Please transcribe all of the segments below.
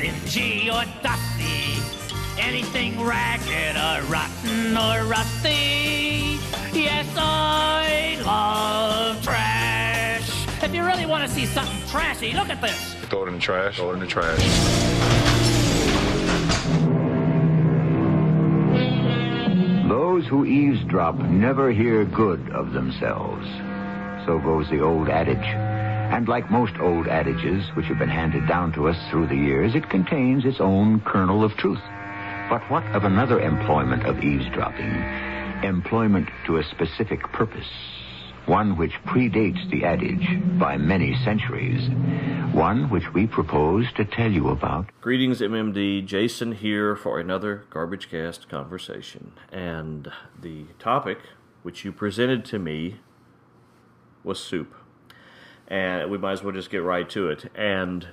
stingy or dusty, anything ragged or rotten or rusty. Yes, I love trash. If you really want to see something trashy, look at this. Throw it in the trash. Throw it in the trash. Those who eavesdrop never hear good of themselves. So goes the old adage. And like most old adages which have been handed down to us through the years, it contains its own kernel of truth. But what of another employment of eavesdropping? Employment to a specific purpose. One which predates the adage by many centuries. One which we propose to tell you about Greetings, MMD. Jason here for another Garbage Cast conversation. And the topic which you presented to me was soup. And we might as well just get right to it. And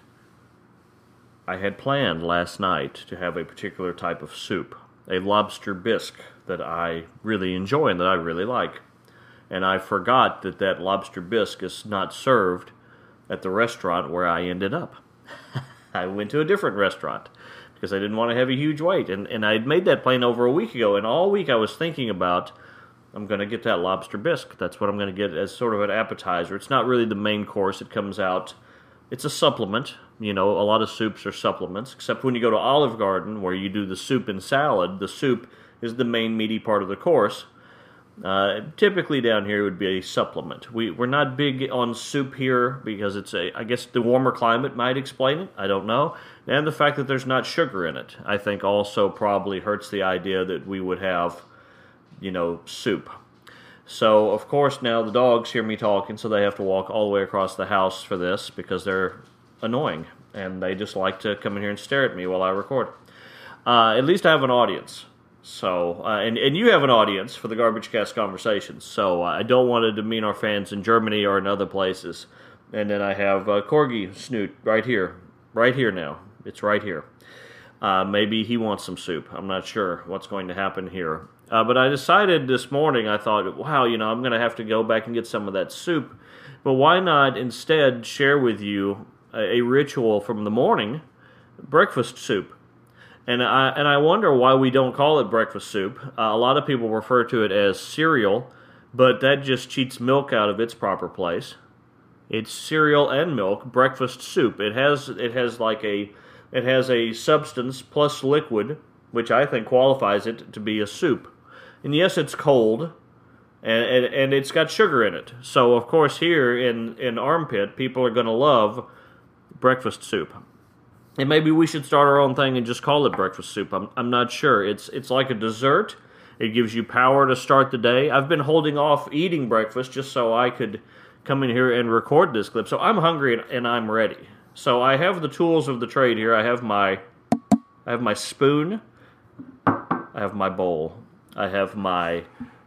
I had planned last night to have a particular type of soup, a lobster bisque that I really enjoy and that I really like. And I forgot that that lobster bisque is not served at the restaurant where I ended up. I went to a different restaurant because I didn't want to have a huge wait. And, and I had made that plan over a week ago. And all week I was thinking about, I'm going to get that lobster bisque. That's what I'm going to get as sort of an appetizer. It's not really the main course. It comes out, it's a supplement. You know, a lot of soups are supplements, except when you go to Olive Garden where you do the soup and salad, the soup is the main meaty part of the course. Uh, typically down here it would be a supplement. We we're not big on soup here because it's a I guess the warmer climate might explain it. I don't know, and the fact that there's not sugar in it, I think also probably hurts the idea that we would have, you know, soup. So of course now the dogs hear me talking, so they have to walk all the way across the house for this because they're annoying and they just like to come in here and stare at me while I record. Uh, at least I have an audience. So, uh, and, and you have an audience for the Garbage Cast conversations. So, uh, I don't want to demean our fans in Germany or in other places. And then I have uh, Corgi Snoot right here. Right here now. It's right here. Uh, maybe he wants some soup. I'm not sure what's going to happen here. Uh, but I decided this morning, I thought, wow, you know, I'm going to have to go back and get some of that soup. But why not instead share with you a, a ritual from the morning breakfast soup? And I and I wonder why we don't call it breakfast soup. Uh, a lot of people refer to it as cereal, but that just cheats milk out of its proper place. It's cereal and milk, breakfast soup. It has it has like a it has a substance plus liquid, which I think qualifies it to be a soup. And yes, it's cold, and and, and it's got sugar in it. So of course here in in Armpit, people are going to love breakfast soup. And maybe we should start our own thing and just call it breakfast soup. I'm, I'm not sure. It's it's like a dessert. It gives you power to start the day. I've been holding off eating breakfast just so I could come in here and record this clip. So I'm hungry and, and I'm ready. So I have the tools of the trade here. I have my I have my spoon. I have my bowl. I have my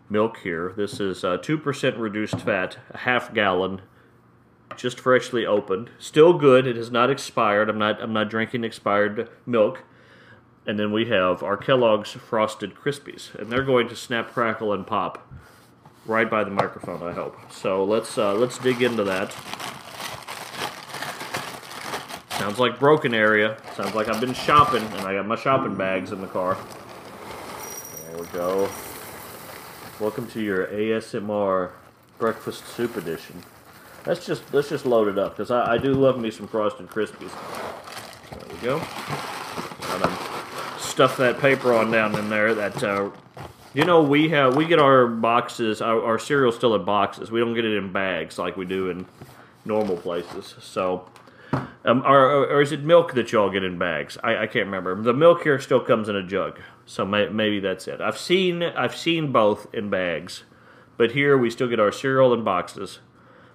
milk here. This is uh, 2% reduced fat, a half gallon just freshly opened. Still good. It has not expired. I'm not I'm not drinking expired milk. And then we have our Kellogg's Frosted Krispies, and they're going to snap, crackle, and pop right by the microphone. I hope. So let's uh, let's dig into that. Sounds like broken area. Sounds like I've been shopping, and I got my shopping bags in the car. We go. Welcome to your ASMR breakfast soup edition. Let's just let's just load it up because I, I do love me some frosted krispies. There we go. Stuff that paper on down in there. That uh, you know we have we get our boxes our, our cereal still in boxes. We don't get it in bags like we do in normal places. So. Um, or, or is it milk that y'all get in bags? I, I can't remember. The milk here still comes in a jug, so may, maybe that's it. I've seen I've seen both in bags, but here we still get our cereal in boxes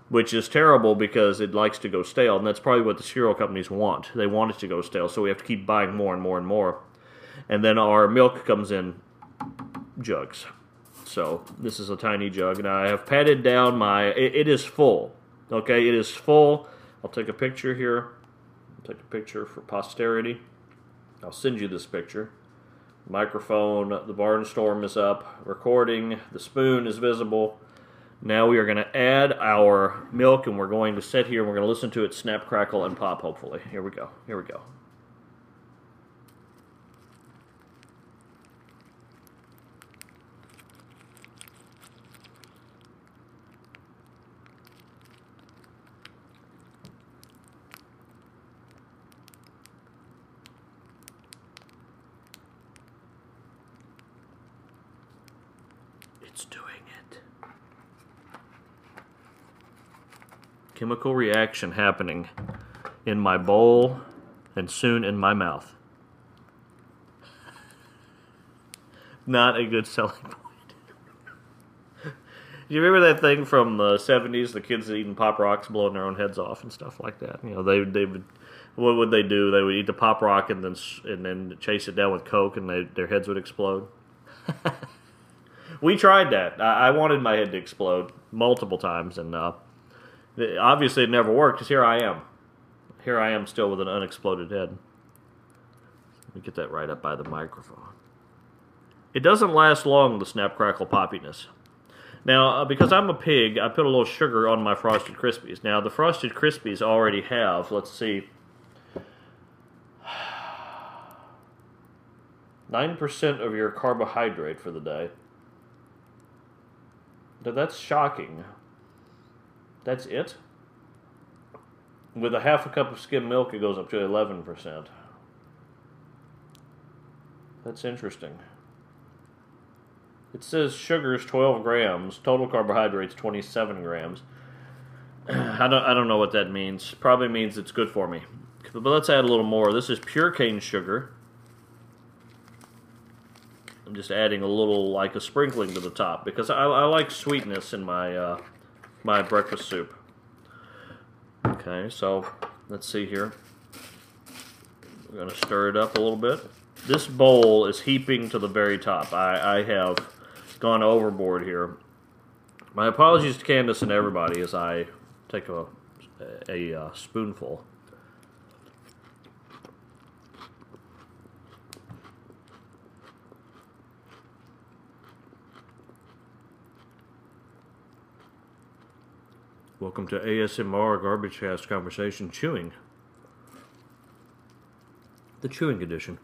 which is terrible because it likes to go stale, and that's probably what the cereal companies want. They want it to go stale, so we have to keep buying more and more and more. And then our milk comes in jugs. So this is a tiny jug. and I have patted down my. It, it is full. Okay, it is full. I'll take a picture here. I'll take a picture for posterity. I'll send you this picture. Microphone, the barnstorm is up, recording, the spoon is visible. Now we are going to add our milk and we're going to sit here and we're going to listen to it snap, crackle, and pop, hopefully. Here we go. Here we go. Chemical reaction happening in my bowl and soon in my mouth. Not a good selling point. you remember that thing from the seventies? The kids eating pop rocks, blowing their own heads off, and stuff like that. You know, they they would. What would they do? They would eat the pop rock and then and then chase it down with coke, and they, their heads would explode. we tried that. I, I wanted my head to explode multiple times, and uh, obviously it never worked. Because here I am, here I am still with an unexploded head. Let me get that right up by the microphone. It doesn't last long, the snap crackle poppiness. Now, uh, because I'm a pig, I put a little sugar on my Frosted Krispies. Now, the Frosted Krispies already have, let's see, 9% of your carbohydrate for the day. Now, that's shocking. That's it? With a half a cup of skim milk, it goes up to 11%. That's interesting. It says sugar is 12 grams, total carbohydrates 27 grams. I don't I don't know what that means. Probably means it's good for me. But let's add a little more. This is pure cane sugar. I'm just adding a little like a sprinkling to the top because I, I like sweetness in my uh, my breakfast soup. Okay, so let's see here. We're gonna stir it up a little bit. This bowl is heaping to the very top. I, I have gone overboard here. My apologies to Candace and everybody as I take a a, uh spoonful. Welcome to ASMR Garbage Cast Conversation Chewing. The chewing edition.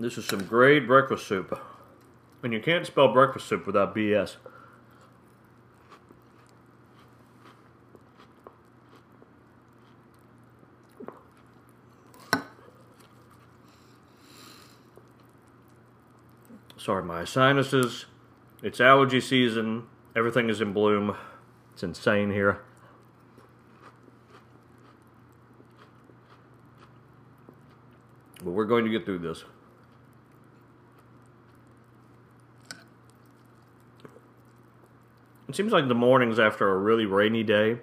This is some great breakfast soup. And you can't spell breakfast soup without BS. Sorry, my sinuses. It's allergy season. Everything is in bloom. It's insane here. But we're going to get through this. It seems like the mornings after a really rainy day.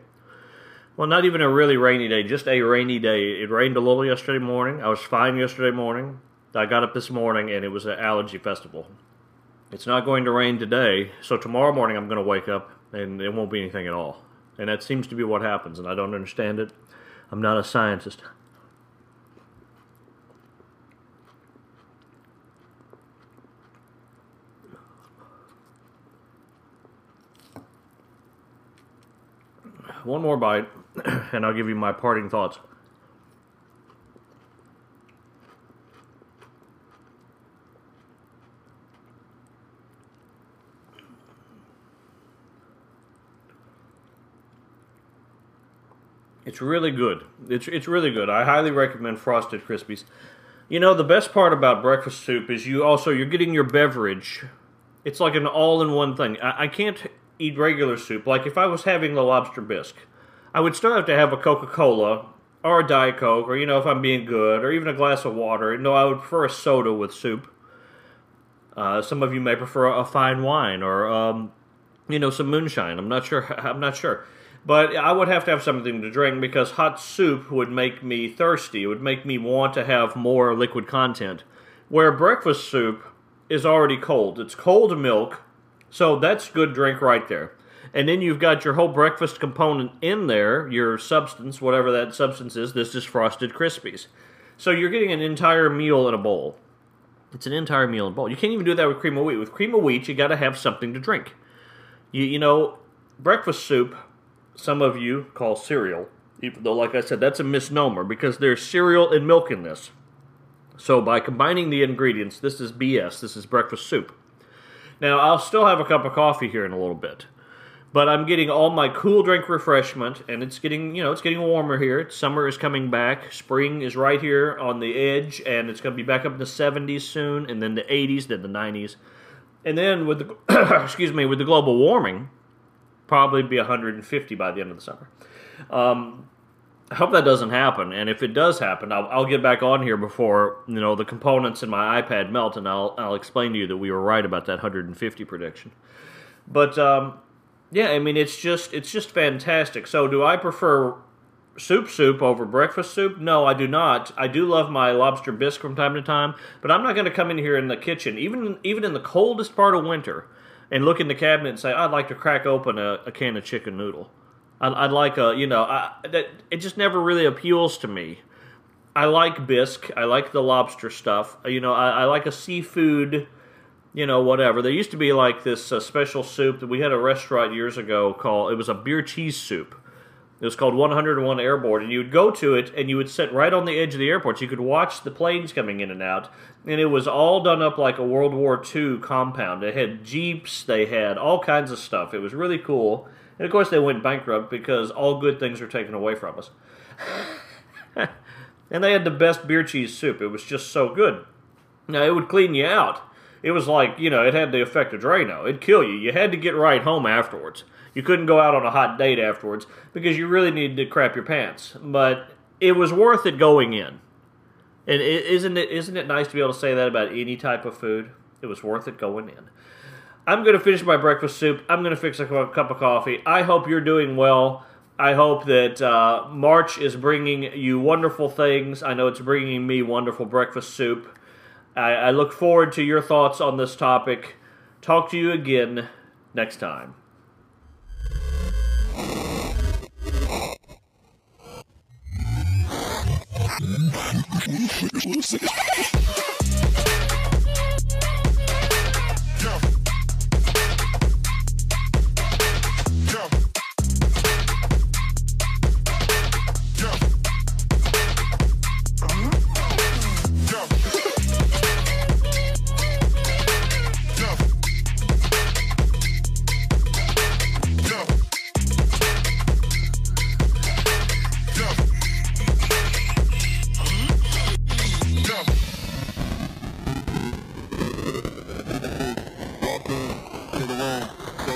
Well, not even a really rainy day, just a rainy day. It rained a little yesterday morning. I was fine yesterday morning. I got up this morning and it was an allergy festival. It's not going to rain today, so tomorrow morning I'm going to wake up and it won't be anything at all. And that seems to be what happens, and I don't understand it. I'm not a scientist. One more bite, and I'll give you my parting thoughts. It's really good. It's it's really good. I highly recommend Frosted Krispies. You know, the best part about breakfast soup is you also you're getting your beverage. It's like an all-in-one thing. I, I can't eat regular soup. Like if I was having the lobster bisque, I would still have to have a Coca-Cola or a Diet Coke, or you know, if I'm being good, or even a glass of water. No, I would prefer a soda with soup. Uh, some of you may prefer a fine wine or um, you know some moonshine. I'm not sure. I'm not sure. But I would have to have something to drink because hot soup would make me thirsty. It would make me want to have more liquid content. Where breakfast soup is already cold. It's cold milk, so that's good drink right there. And then you've got your whole breakfast component in there, your substance, whatever that substance is. This is Frosted Krispies. So you're getting an entire meal in a bowl. It's an entire meal in a bowl. You can't even do that with cream of wheat. With cream of wheat, you got to have something to drink. You, you know, breakfast soup some of you call cereal, even though, like I said, that's a misnomer because there's cereal and milk in this. So by combining the ingredients, this is BS. This is breakfast soup. Now, I'll still have a cup of coffee here in a little bit. but I'm getting all my cool drink refreshment, and it's getting you know it's getting warmer here. Summer is coming back. Spring is right here on the edge, and it's going to be back up in the 70s soon, and then the 80s, then the 90s, and then with the excuse me with the global warming, probably be 150 by the end of the summer. Um, I hope that doesn't happen, and if it does happen, I'll, I'll, get back on here before you know the components in my iPad melt, and I'll I'll explain to you that we were right about that 150 prediction. But um, yeah, I mean it's just it's just fantastic. So, do I prefer soup soup over breakfast soup? No, I do not. I do love my lobster bisque from time to time, but I'm not going to come in here in the kitchen, even even in the coldest part of winter, and look in the cabinet and say I'd like to crack open a, a can of chicken noodle. I'd, I'd like a, you know, I, that it just never really appeals to me. I like bisque. I like the lobster stuff. You know, I, I like a seafood, you know, whatever. There used to be like this uh, special soup that we had a restaurant years ago called, it was a beer cheese soup. It was called 101 Airborne, and you would go to it and you would sit right on the edge of the airport. You could watch the planes coming in and out, and it was all done up like a World War II compound. They had jeeps, they had all kinds of stuff. It was really cool. And of course, they went bankrupt because all good things were taken away from us. and they had the best beer cheese soup. It was just so good. Now, it would clean you out. It was like, you know, it had the effect of Drano. It'd kill you. You had to get right home afterwards. You couldn't go out on a hot date afterwards because you really needed to crap your pants. But it was worth it going in. And isn't it isn't it nice to be able to say that about any type of food? It was worth it going in. I'm going to finish my breakfast soup. I'm going to fix a cup of coffee. I hope you're doing well. I hope that uh, March is bringing you wonderful things. I know it's bringing me wonderful breakfast soup. I, I look forward to your thoughts on this topic. Talk to you again next time. Mm-hmm.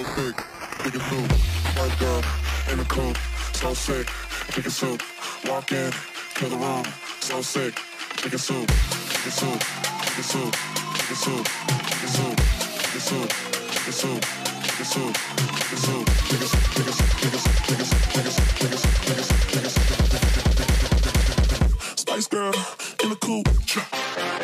Spice big, big and. White girl in the coupe, so sick, chicken soup. Walk in, kill the room, so sick, Take a soup, chicken soup, soup, chicken soup, soup, take a soup, chicken soup, soup, chicken soup, soup, take a soup, chicken soup, soup, chicken soup, soup, take a soup, chicken soup, soup, chicken soup, soup, take a soup, chicken soup, soup, chicken soup, soup, take a soup, chicken soup, soup, chicken soup, chicken soup, chicken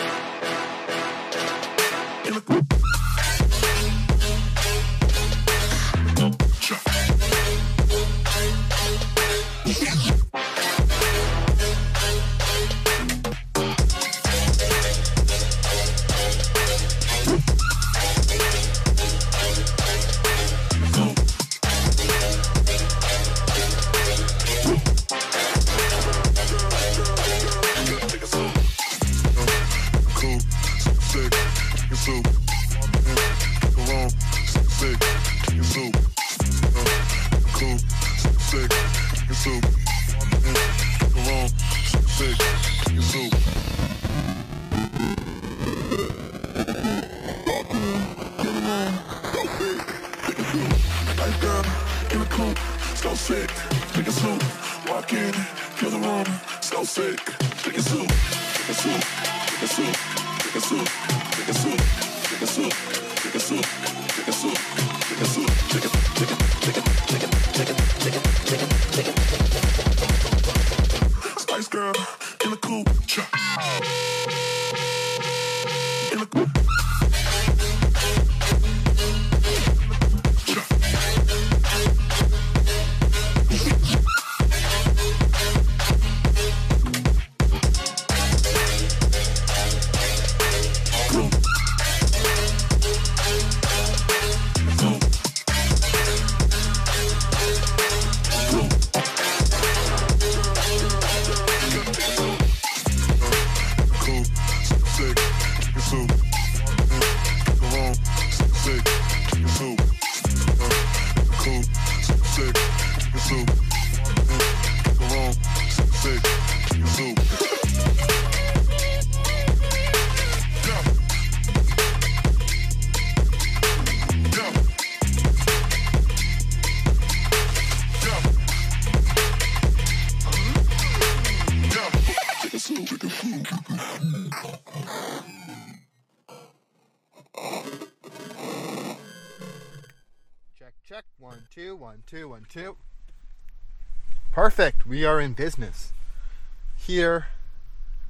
We are in business. Here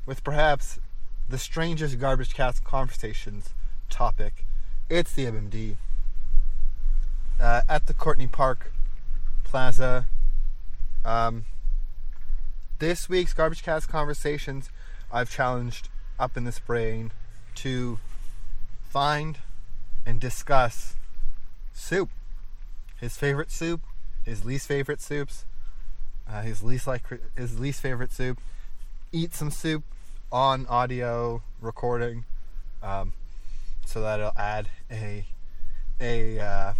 with perhaps the strangest garbage cast conversations topic. It's the MMD. Uh, at the Courtney Park Plaza. Um, this week's Garbage Cast Conversations, I've challenged Up in This Brain to find and discuss soup. His favorite soup, his least favorite soups, uh, his least like his least favorite soup. Eat some soup on audio recording, um, so that it'll add a a uh,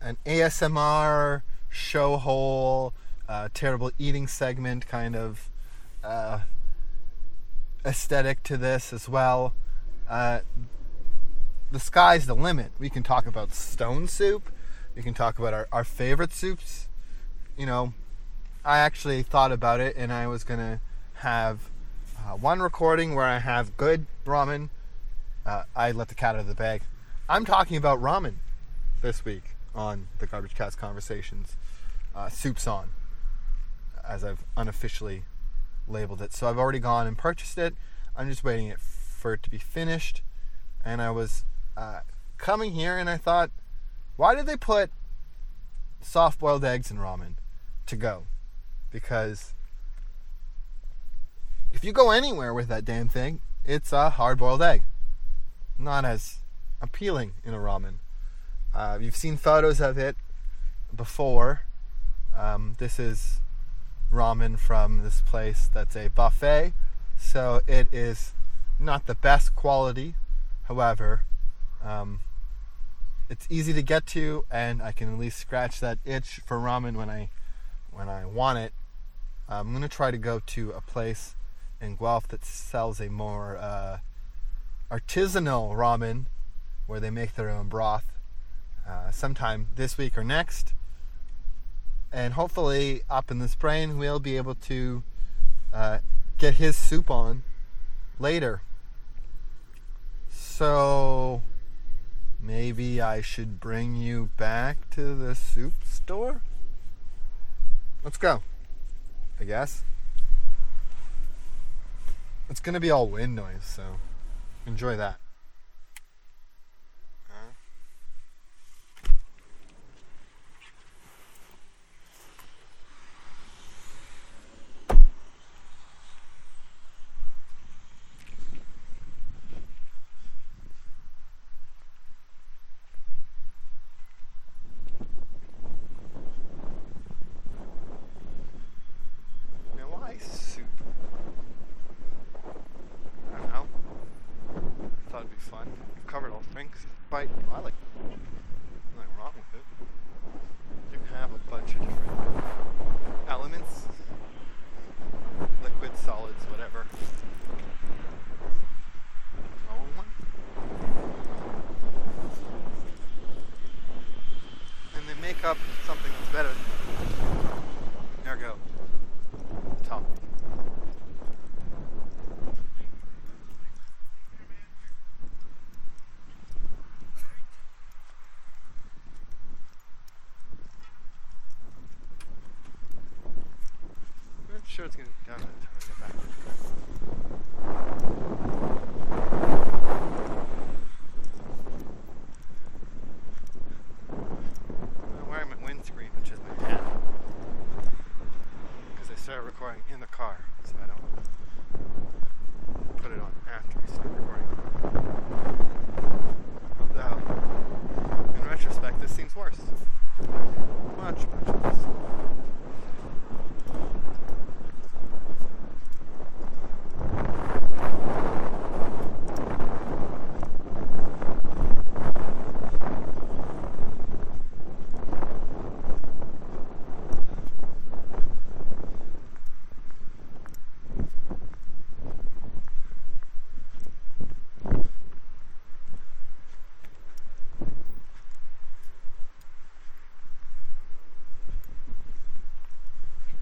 an ASMR show hole, uh, terrible eating segment kind of uh, aesthetic to this as well. Uh, the sky's the limit. We can talk about stone soup. We can talk about our, our favorite soups. You know, I actually thought about it and I was to have uh, one recording where I have good ramen. Uh, I let the cat out of the bag. I'm talking about ramen this week on the Garbage Cast Conversations. Uh, Soup's on, as I've unofficially labeled it. So I've already gone and purchased it. I'm just waiting it for it to be finished. And I was uh, coming here and I thought, why did they put soft boiled eggs in ramen to go? Because if you go anywhere with that damn thing, it's a hard boiled egg. Not as appealing in a ramen. Uh, you've seen photos of it before. Um, this is ramen from this place that's a buffet, so it is not the best quality. However, um, it's easy to get to, and I can at least scratch that itch for ramen when I when I want it. I'm gonna try to go to a place in Guelph that sells a more uh, artisanal ramen, where they make their own broth uh, sometime this week or next. And hopefully, up in the spring, we'll be able to uh, get his soup on later. So, maybe I should bring you back to the soup store? Let's go, I guess. It's gonna be all wind noise, so enjoy that. Now, why soup? I don't know. Thought it'd be fun. We've covered all things. But I like. Nothing wrong with it. You can have a bunch of different elements, liquid, solids, whatever. All in one. And they make up something that's better. There we go. Top. I'm sure it's gonna be done by the time I get back. I'm wearing my windscreen, which is my hat because I started recording in the car, so I don't put it on after we start recording. Although, in retrospect, this seems worse. Much, much worse.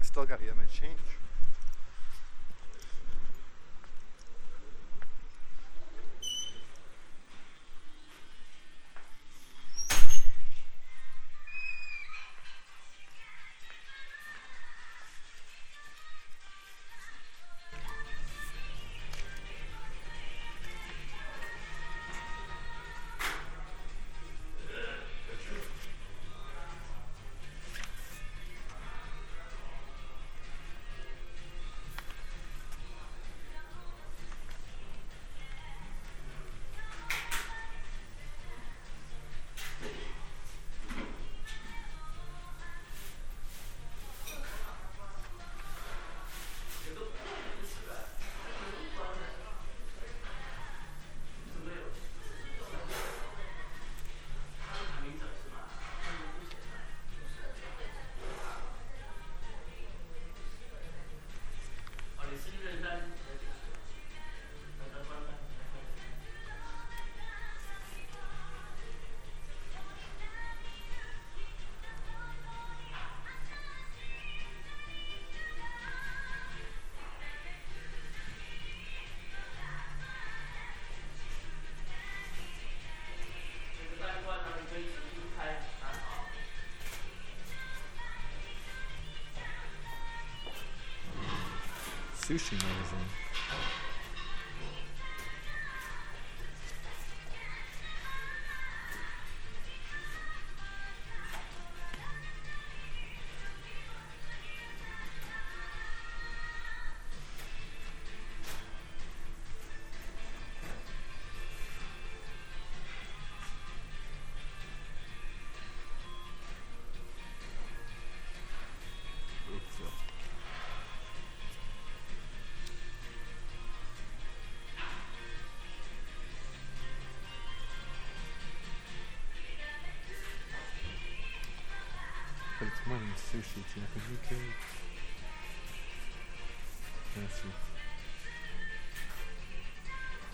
I still gotta get my change. Sushi magazine. Than sushi, it's yakiniku. Fancy.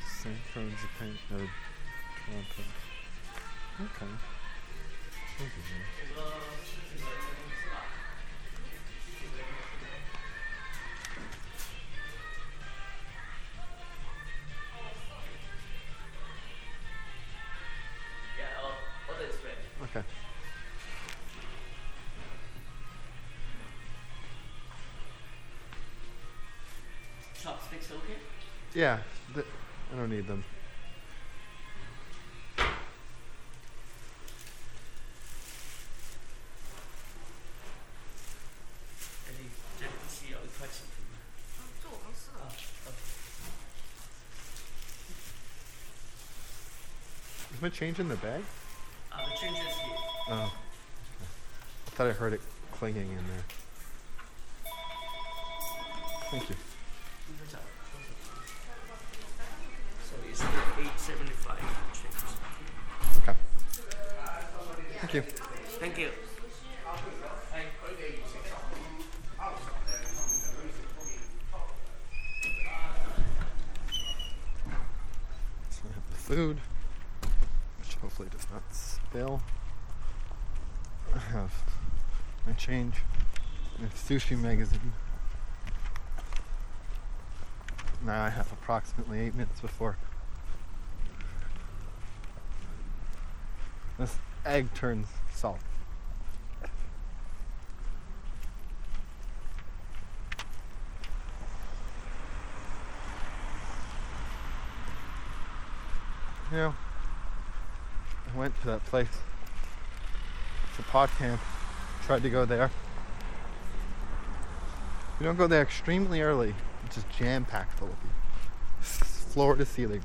Sanford, Japan, no, Toronto. Okay. Should be there. Pixilkit? Yeah, th- I don't need them. Is my change in the bag? Uh, the change is here. Oh. Okay. I thought I heard it clinging in there. Thank you. Thank you. Thank you. So I have the food, which hopefully does not spill. I have my change in a sushi magazine. Now I have approximately eight minutes before this egg turns salt. You know, I went to that place. It's a pod camp. Tried to go there. You don't go there extremely early. It's just jam packed full of people. Floor to ceiling.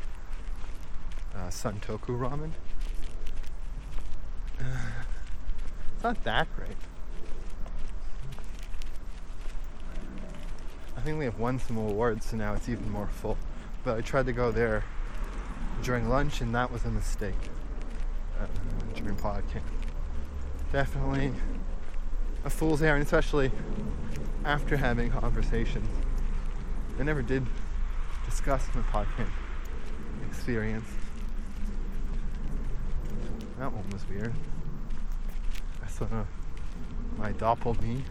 Uh, Santouka ramen. it's not that great. I think we have won some awards, so now it's even more full. But I tried to go there during lunch, and that was a mistake uh, during pod camp. Definitely a fool's errand, especially after having conversations. I never did discuss my pod camp experience. That one was weird. My doppelganger,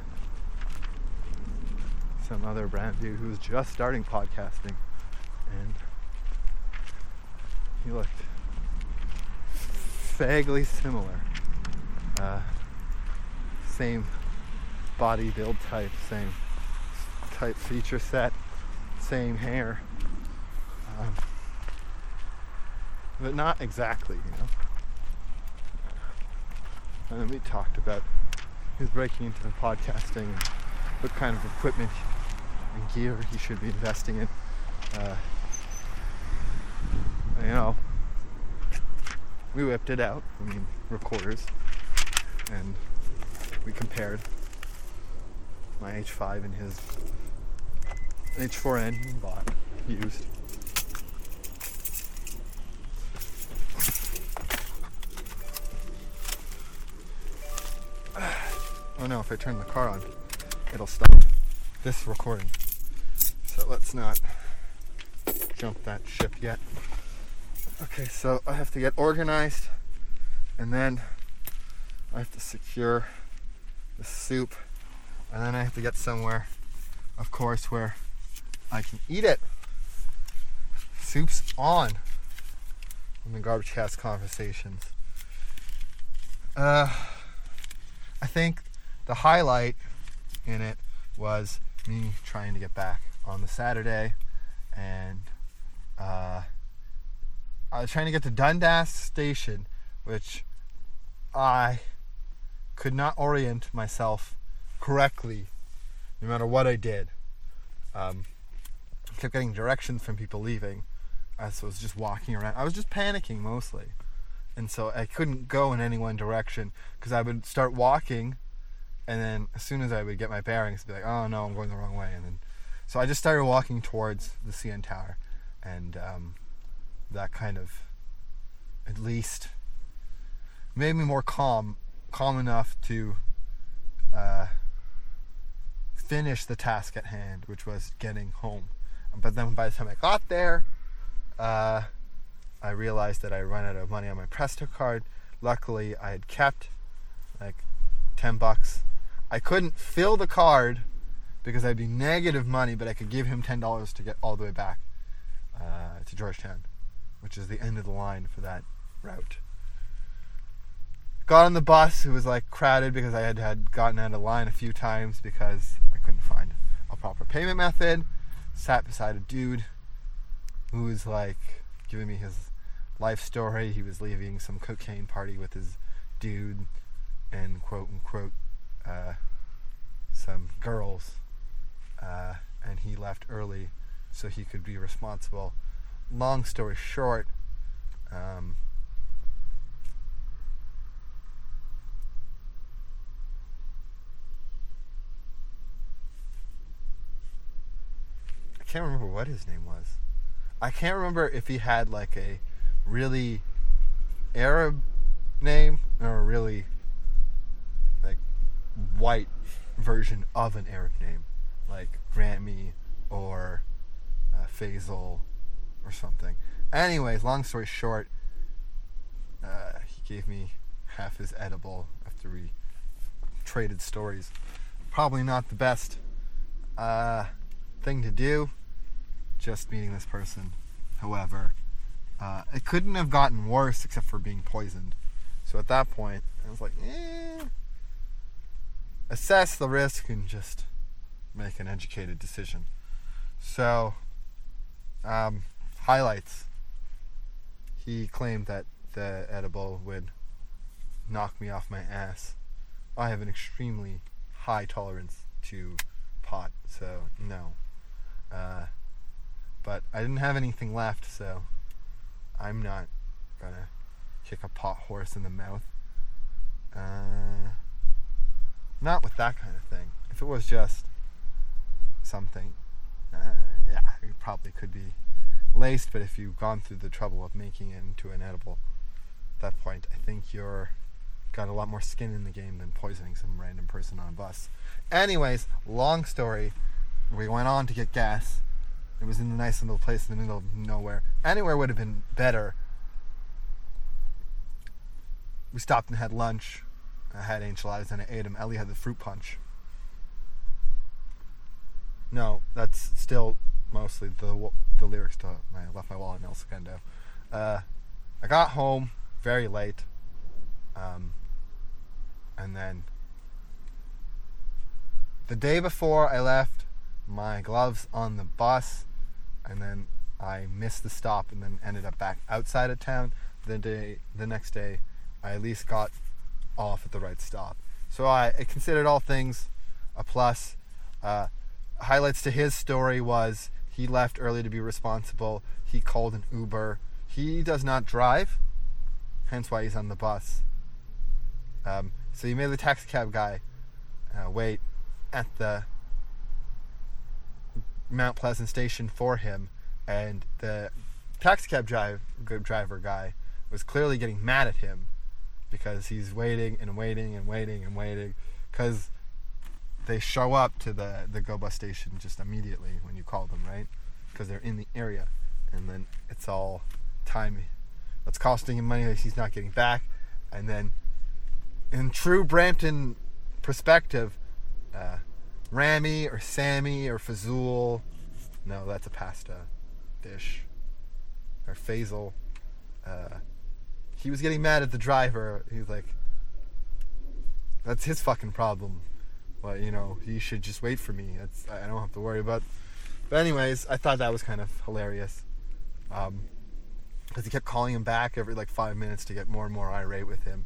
some other brand dude who was just starting podcasting, and he looked vaguely similar. Uh, same body build type, same type feature set, same hair. Um, but not exactly, you know. And then we talked about his breaking into the podcasting and what kind of equipment and gear he should be investing in. Uh, you know, we whipped it out. I mean, recorders, and we compared my H5 and his H4n he bought used. Oh no, if I turn the car on, it'll stop this recording. So let's not jump that ship yet. Okay, so I have to get organized and then I have to secure the soup and then I have to get somewhere, of course, where I can eat it. Soup's on in the garbage cast conversations. Uh, I think the highlight in it was me trying to get back on the Saturday, and uh, I was trying to get to Dundas Station, which I could not orient myself correctly, no matter what I did. Um, I kept getting directions from people leaving, as I was just walking around. I was just panicking mostly, and so I couldn't go in any one direction because I would start walking, and then as soon as I would get my bearings, I'd be like, "Oh no, I'm going the wrong way," and then so I just started walking towards the CN Tower, and um, that kind of, at least, made me more calm, calm enough to uh, finish the task at hand, which was getting home. But then by the time I got there, uh, I realized that I ran out of money on my Presto card. Luckily, I had kept like 10 bucks. I couldn't fill the card because I'd be negative money, but I could give him $10 to get all the way back uh, to Georgetown, which is the end of the line for that route. Got on the bus. It was like crowded because I had had gotten out of line a few times because I couldn't find a proper payment method. Sat beside a dude who was like giving me his life story. He was leaving some cocaine party with his dude and quote unquote uh, some girls, uh, and he left early so he could be responsible. Long story short, um, I can't remember what his name was. I can't remember if he had like a really Arab name or a really white version of an Arab name, like Rami or uh, Faisal or something. Anyways, long story short, uh, he gave me half his edible after we traded stories. Probably not the best uh, thing to do. Just meeting this person, however, uh, it couldn't have gotten worse except for being poisoned. So at that point, I was like, eh. Assess the risk and just make an educated decision. So, um, highlights. He claimed that the edible would knock me off my ass. I have an extremely high tolerance to pot, so no. Uh, but I didn't have anything left, so I'm not gonna kick a pot horse in the mouth. Uh, not with that kind of thing. If it was just something, uh, yeah, it probably could be laced. But if you've gone through the trouble of making it into an edible, at that point, I think you're got a lot more skin in the game than poisoning some random person on a bus. Anyways, long story. We went on to get gas. It was in a nice little place in the middle of nowhere. Anywhere would have been better. We stopped and had lunch. I had enchiladas and I ate them. Ali had the fruit punch. No, that's still mostly the the lyrics to my left my wallet in El Segundo. Uh, I got home very late, um, and then the day before I left, my gloves on the bus, and then I missed the stop, and then ended up back outside of town. The day, the next day, I at least got off at the right stop. So I, I considered all things a plus. Uh, highlights to his story was he left early to be responsible. He called an Uber. He does not drive, hence why he's on the bus. Um, so he made the taxi cab guy uh, wait at the Mount Pleasant station for him, and the taxi cab drive, driver guy was clearly getting mad at him because he's waiting and waiting and waiting and waiting because they show up to the the go bus station just immediately when you call them, right? Because they're in the area, and then it's all time that's costing him money that he's not getting back, and then in true Brampton perspective, uh, Rami or Sammy or Fazul, no, that's a pasta dish, or Faisal. Uh, he was getting mad at the driver. He was like, "That's his fucking problem." But you know, he should just wait for me. That's I don't have to worry about But anyways, I thought that was kind of hilarious. Um, because he kept calling him back every like five minutes to get more and more irate with him.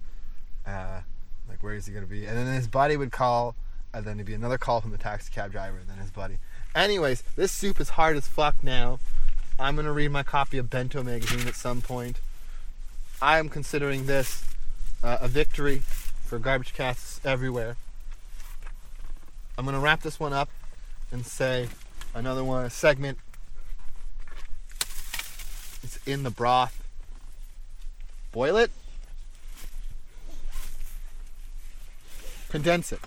Uh, like where is he gonna be? And then his buddy would call, and then it'd be another call from the taxi cab driver, and then his buddy. Anyways, this soup is hard as fuck now. I'm gonna read my copy of Bento magazine at some point. I am considering this uh, a victory for garbage casts everywhere. I'm gonna wrap this one up and say another one a segment. It's in the broth. Boil it. Condense it.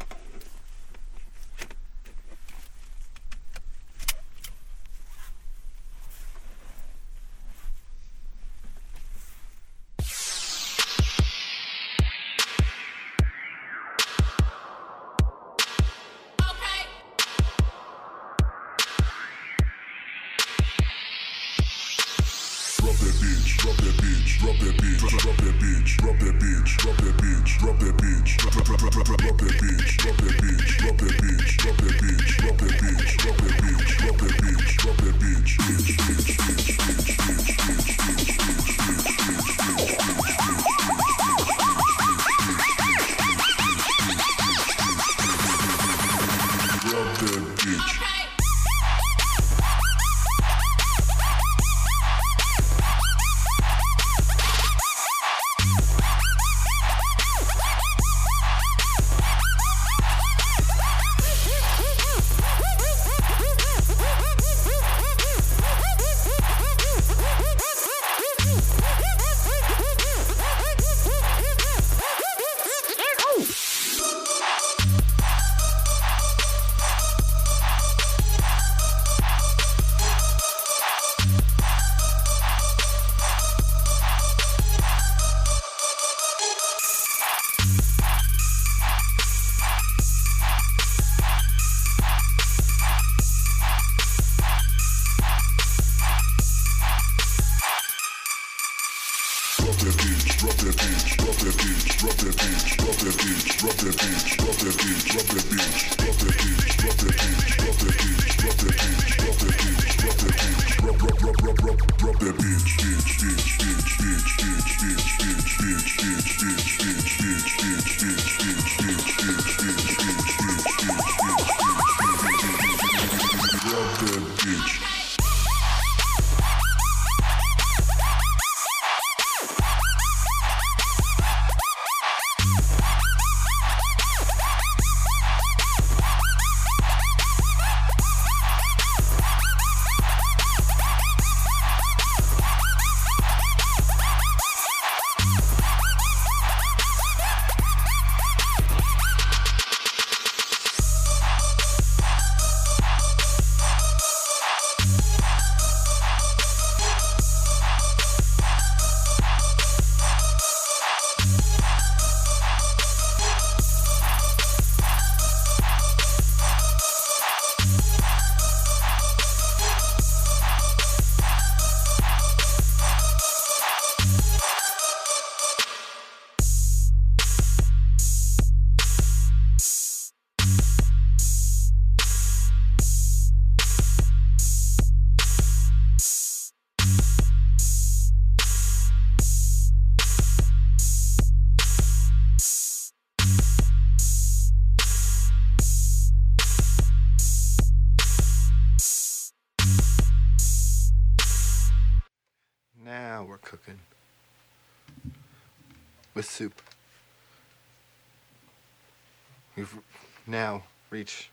Now reach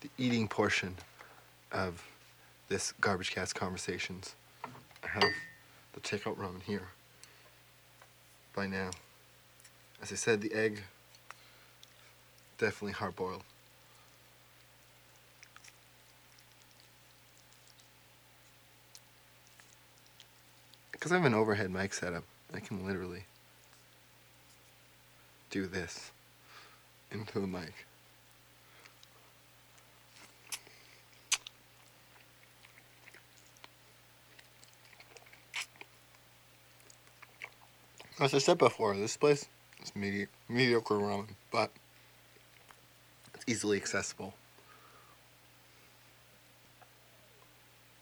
the eating portion of this garbage cast conversations. I have the takeout ramen here by now. As I said, the egg definitely hard boiled. Because I have an overhead mic setup, I can literally do this into the mic. As I said before, this place is medi- mediocre ramen, but it's easily accessible.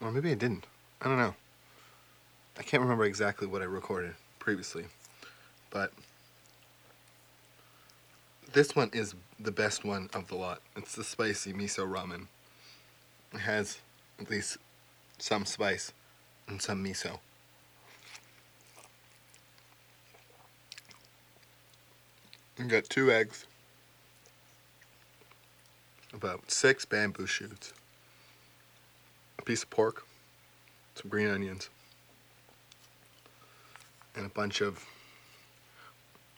Or maybe I didn't. I don't know. I can't remember exactly what I recorded previously. But this one is the best one of the lot. It's the spicy miso ramen. It has at least some spice and some miso. You got two eggs, about six bamboo shoots, a piece of pork, some green onions, and a bunch of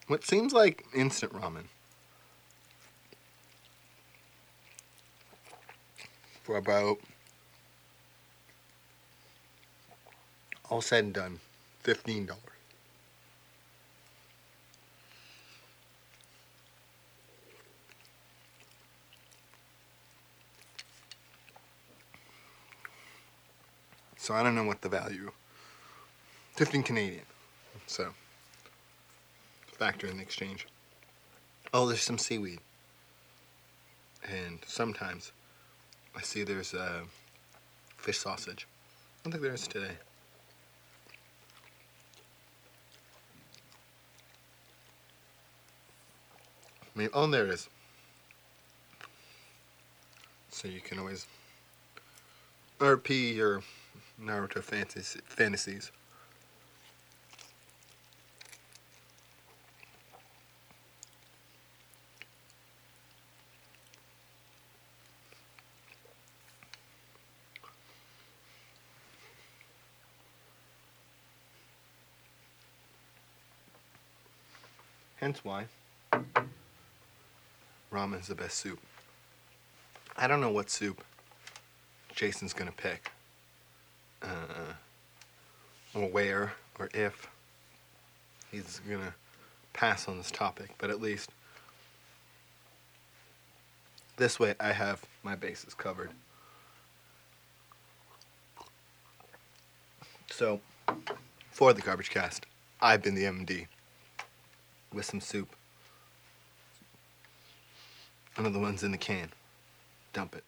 what seems like instant ramen. For about, all said and done, $15. So I don't know what the value. 15 Canadian. So factor in the exchange. Oh, there's some seaweed. And sometimes I see there's fish sausage. I don't think there is today. I mean, oh, there is. So you can always RP your Naruto fantasies. Hence why ramen's the best soup. I don't know what soup Jason's gonna pick, or where, or if he's gonna pass on this topic, but at least this way I have my bases covered. So, for the garbage cast, I've been the MD with some soup. Another one's in the can. Dump it.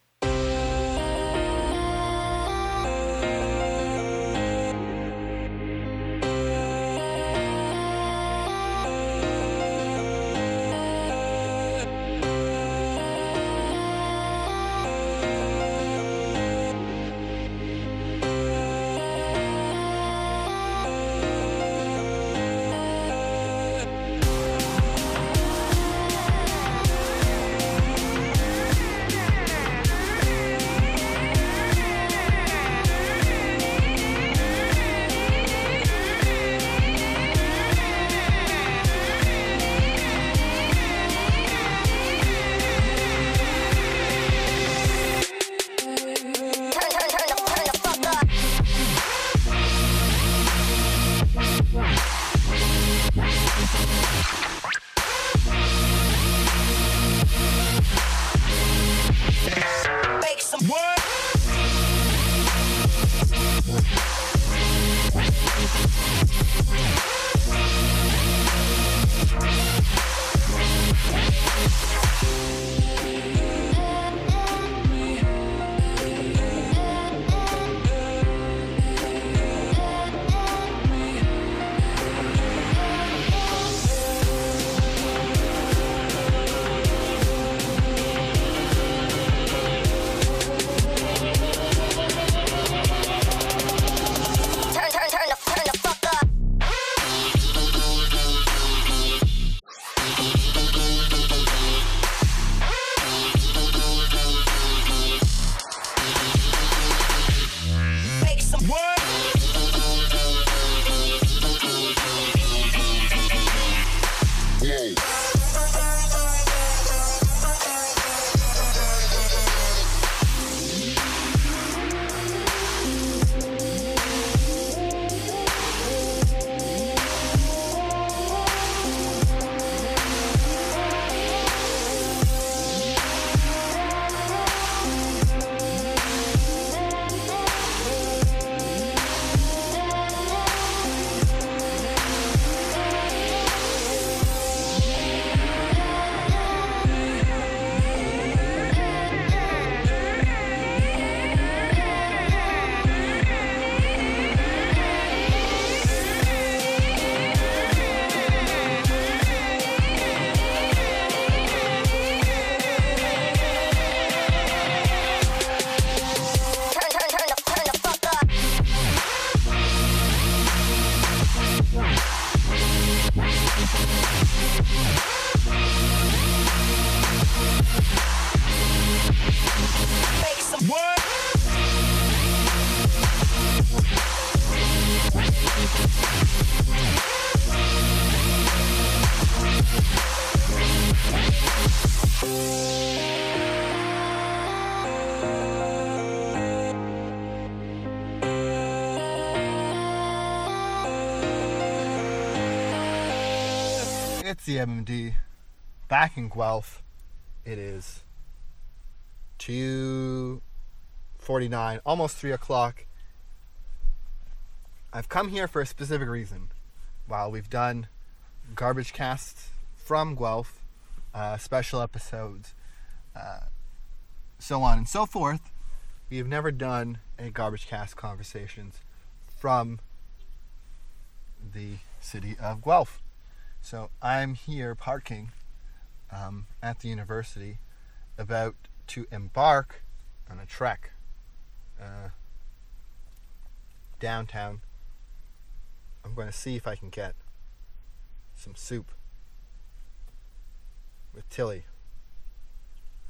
It's the MMD back in Guelph. It is 2:49, almost 3 o'clock. I've come here for a specific reason. While we've done garbage casts from Guelph, uh, special episodes, uh, so on and so forth, we have never done any garbage cast conversations from the city of Guelph. So I'm here parking um, at the university, about to embark on a trek uh, downtown. I'm going to see if I can get some soup with Tilly.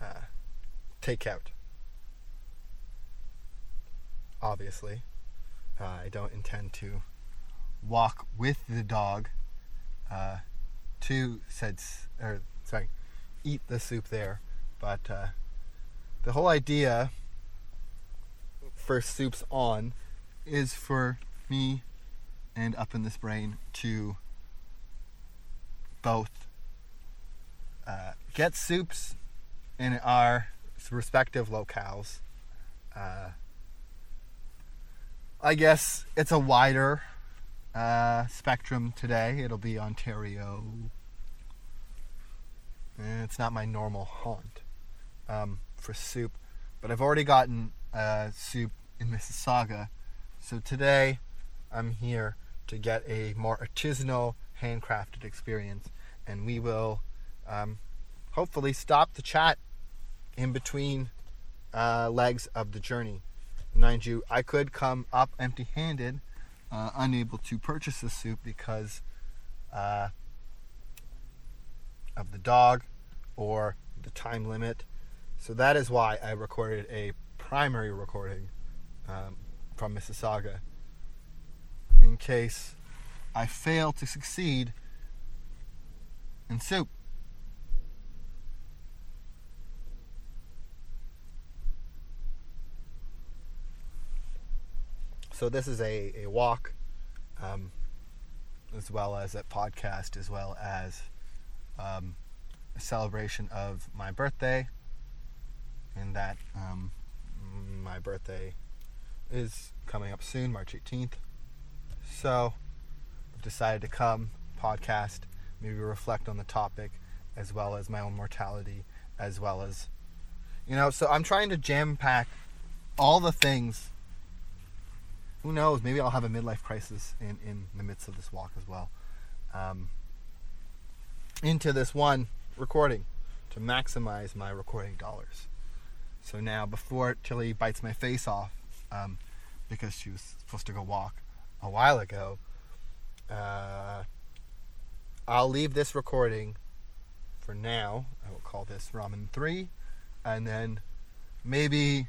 Uh, takeout. Obviously, uh, I don't intend to walk with the dog uh, to said or sorry, eat the soup there. But uh, the whole idea for soups on is for me and up in this brain to both uh, get soups in our respective locales. Uh, I guess it's a wider uh, spectrum today. It'll be Ontario. Eh, It's not my normal haunt um, for soup, but I've already gotten uh, soup in Mississauga. So today I'm here to get a more artisanal, handcrafted experience, and we will um, hopefully stop the chat in between uh, legs of the journey. Mind you, I could come up empty handed uh, unable to purchase the soup because uh, of the dog or the time limit. So that is why I recorded a primary recording um, from Mississauga in case I fail to succeed in soup. So this is a, a walk, um, as well as a podcast, as well as um, a celebration of my birthday. And that um, my birthday is coming up soon, March 18th. So I've decided to come podcast, maybe reflect on the topic, as well as my own mortality, as well as, you know, so I'm trying to jam pack all the things who knows? Maybe I'll have a midlife crisis in, in the midst of this walk as well. Um, into this one recording to maximize my recording dollars. So now, before Tilly bites my face off, um, because she was supposed to go walk a while ago, uh, I'll leave this recording for now. I will call this Ramen 3, and then maybe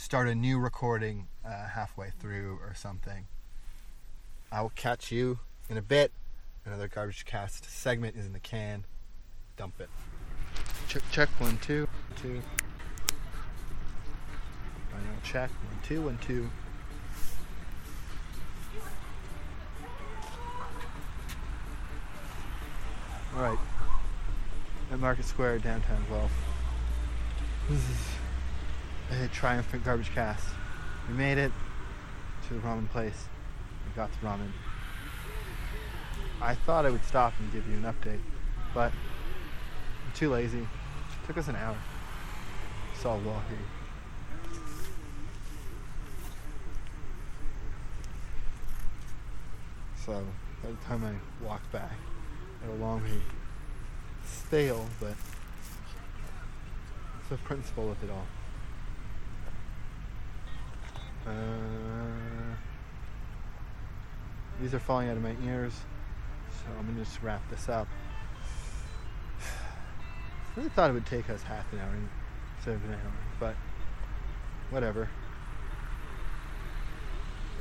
start a new recording uh, halfway through or something. I will catch you in a bit. Another garbage cast segment is in the can. Dump it. Check, check one, two, two. Final check one, two, one, two. All right. At Market Square, downtown Guelph. A triumphant garbage cast. We made it to the ramen place. We got the ramen. I thought I would stop and give you an update, but I'm too lazy. It took us an hour. Saw Wahoo. So by the time I walked back, it'll long be stale, but it's the principle of it all. Uh, these are falling out of my ears, so I'm gonna just wrap this up. I really thought it would take us half an hour instead of an hour, but whatever.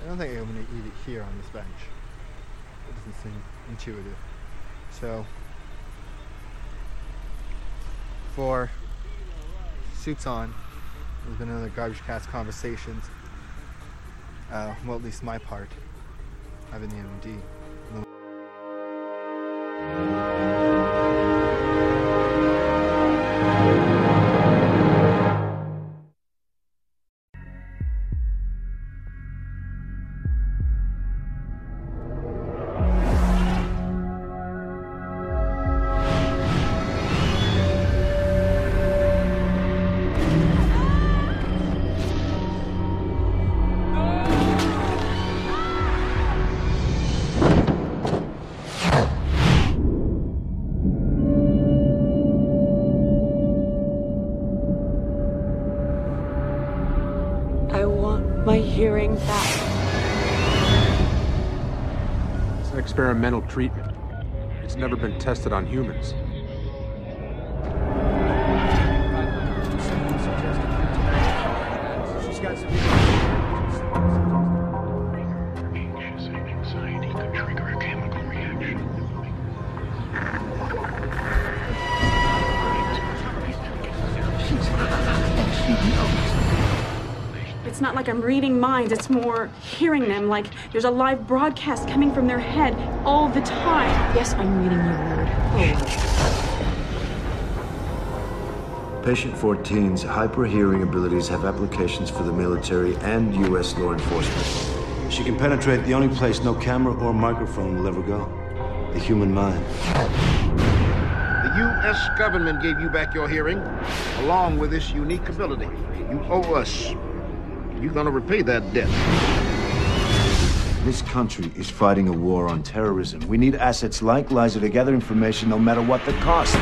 I don't think I'm gonna eat it here on this bench. It doesn't seem intuitive. So, for Soups On, there's been another Garbage Cast Conversations. Uh, well, at least my part. I've been the MD. It's an experimental treatment. It's never been tested on humans. Reading minds, it's more hearing them, like there's a live broadcast coming from their head all the time. Yes, I'm reading your word. Oh. Patient 14's hyper-hearing abilities have applications for the military and U.S. law enforcement. She can penetrate the only place no camera or microphone will ever go. The human mind. The U.S. government gave you back your hearing, along with this unique ability. You owe us. You're gonna repay that debt. This country is fighting a war on terrorism. We need assets like Liza to gather information no matter what the cost.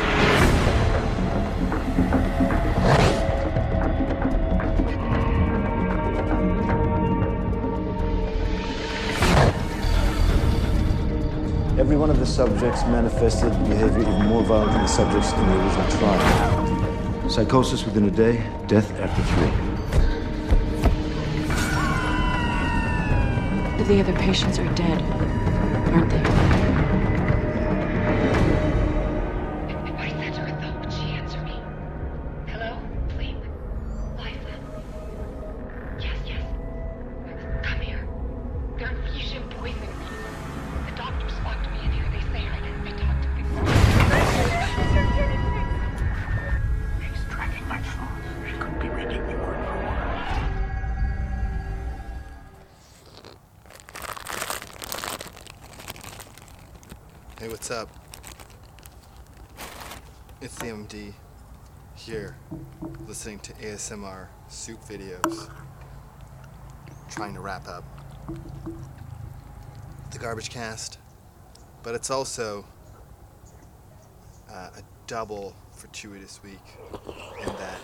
Every one of the subjects manifested behavior even more violent than the subjects in the original trial. Psychosis within a day, death after three. The other patients are dead, aren't they? What's up? It's the MD here, listening to ASMR soup videos, trying to wrap up the garbage cast, but it's also uh, a double fortuitous week in that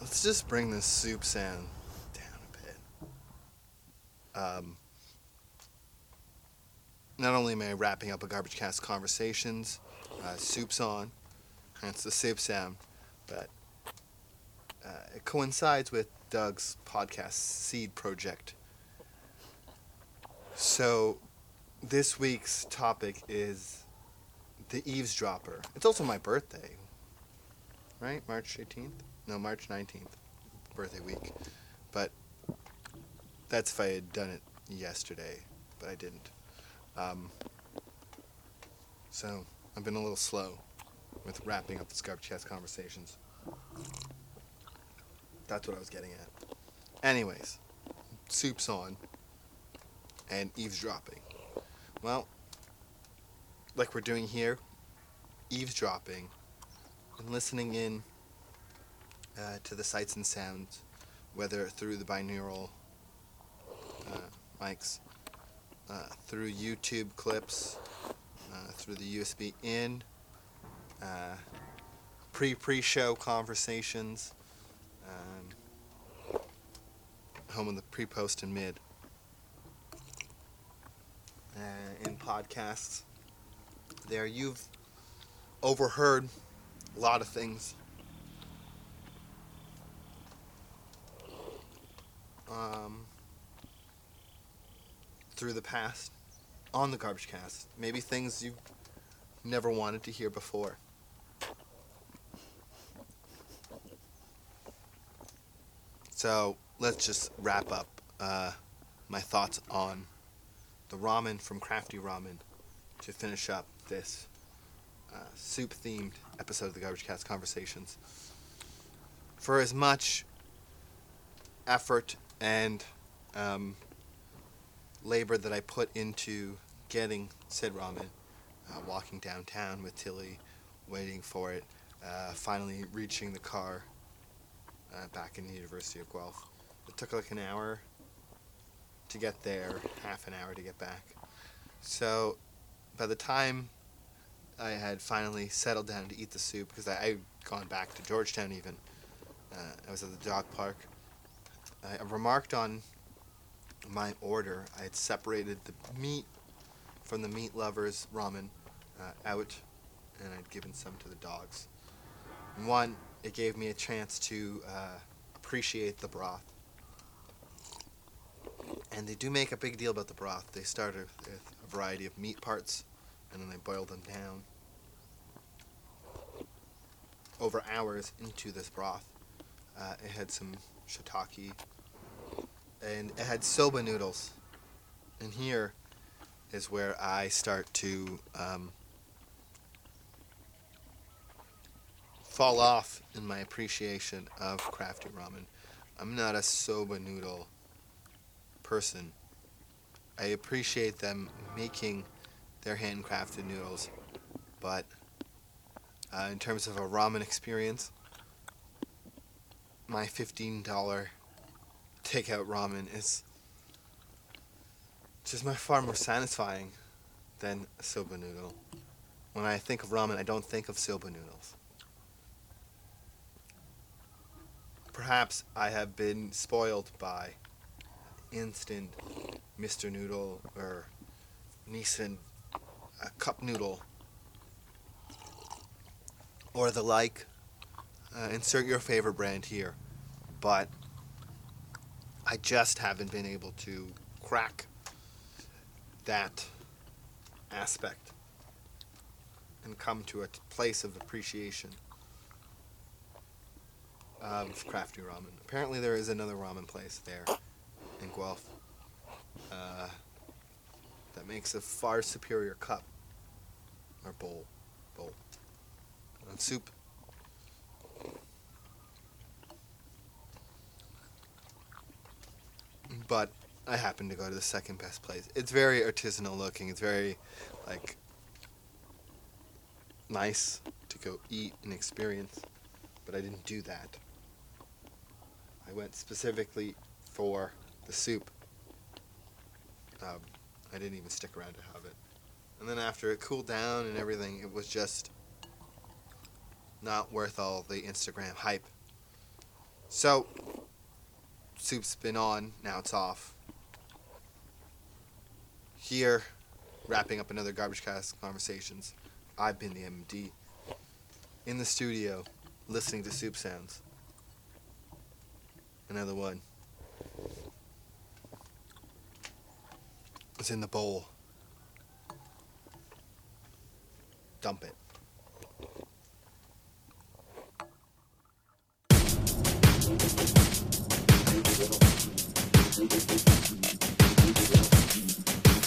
let's just bring this soup sound down a bit. Um, not only am I wrapping up a garbage cast conversations, uh, soup's on, hence the soup sound, but uh, it coincides with Doug's podcast Seed Project. So this week's topic is the eavesdropper. It's also my birthday, right? March 18th? No, March 19th, birthday week. But that's if I had done it yesterday, but I didn't. Um, so I've been a little slow with wrapping up the garbage cast conversations. That's what I was getting at. Anyways, soup's on and eavesdropping. Well, like we're doing here, eavesdropping and listening in uh, to the sights and sounds, whether through the binaural uh, mics uh, through YouTube clips, uh, through the USB in, uh, pre pre show conversations, um, home of the pre post and mid, uh, in podcasts. There, you've overheard a lot of things. Um, through the past on the garbage cast. Maybe things you never wanted to hear before. So let's just wrap up uh, my thoughts on the ramen from Crafty Ramen to finish up this uh, soup themed episode of the Garbage Cast Conversations. For as much effort and um, labor that I put into getting said ramen, uh, walking downtown with Tilly, waiting for it, uh, finally reaching the car uh, back in the University of Guelph. It took like an hour to get there, half an hour to get back. So by the time I had finally settled down to eat the soup, because I had gone back to Georgetown even, uh, I was at the dog park. I remarked on my order, I had separated the meat from the meat lovers ramen uh, out, and I'd given some to the dogs. One, it gave me a chance to uh, appreciate the broth. And they do make a big deal about the broth. They start with a variety of meat parts, and then they boil them down over hours into this broth. Uh, it had some shiitake, and it had soba noodles. And here is where I start to um, fall off in my appreciation of crafty ramen. I'm not a soba noodle person. I appreciate them making their handcrafted noodles, but uh, in terms of a ramen experience, my $15 takeout ramen is just my far more satisfying than soba noodle. When I think of ramen, I don't think of soba noodles. Perhaps I have been spoiled by instant Mr. Noodle or Nissin cup noodle or the like. Uh, insert your favorite brand here, but I just haven't been able to crack that aspect and come to a place of appreciation of crafty ramen. Apparently, there is another ramen place there in Guelph uh, that makes a far superior cup or bowl. Bowl. And soup. But I happen to go to the second best place. It's very artisanal looking. It's very like nice to go eat and experience. But I didn't do that. I went specifically for the soup. Um, I didn't even stick around to have it. And then after it cooled down and everything, it was just not worth all the Instagram hype. So, soup's been on, now it's off. Here, wrapping up another Garbage Cast Conversations, I've been the MD. In the studio, listening to soup sounds. Another one. It's in the bowl. Dump it. Call it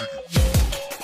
Yeah.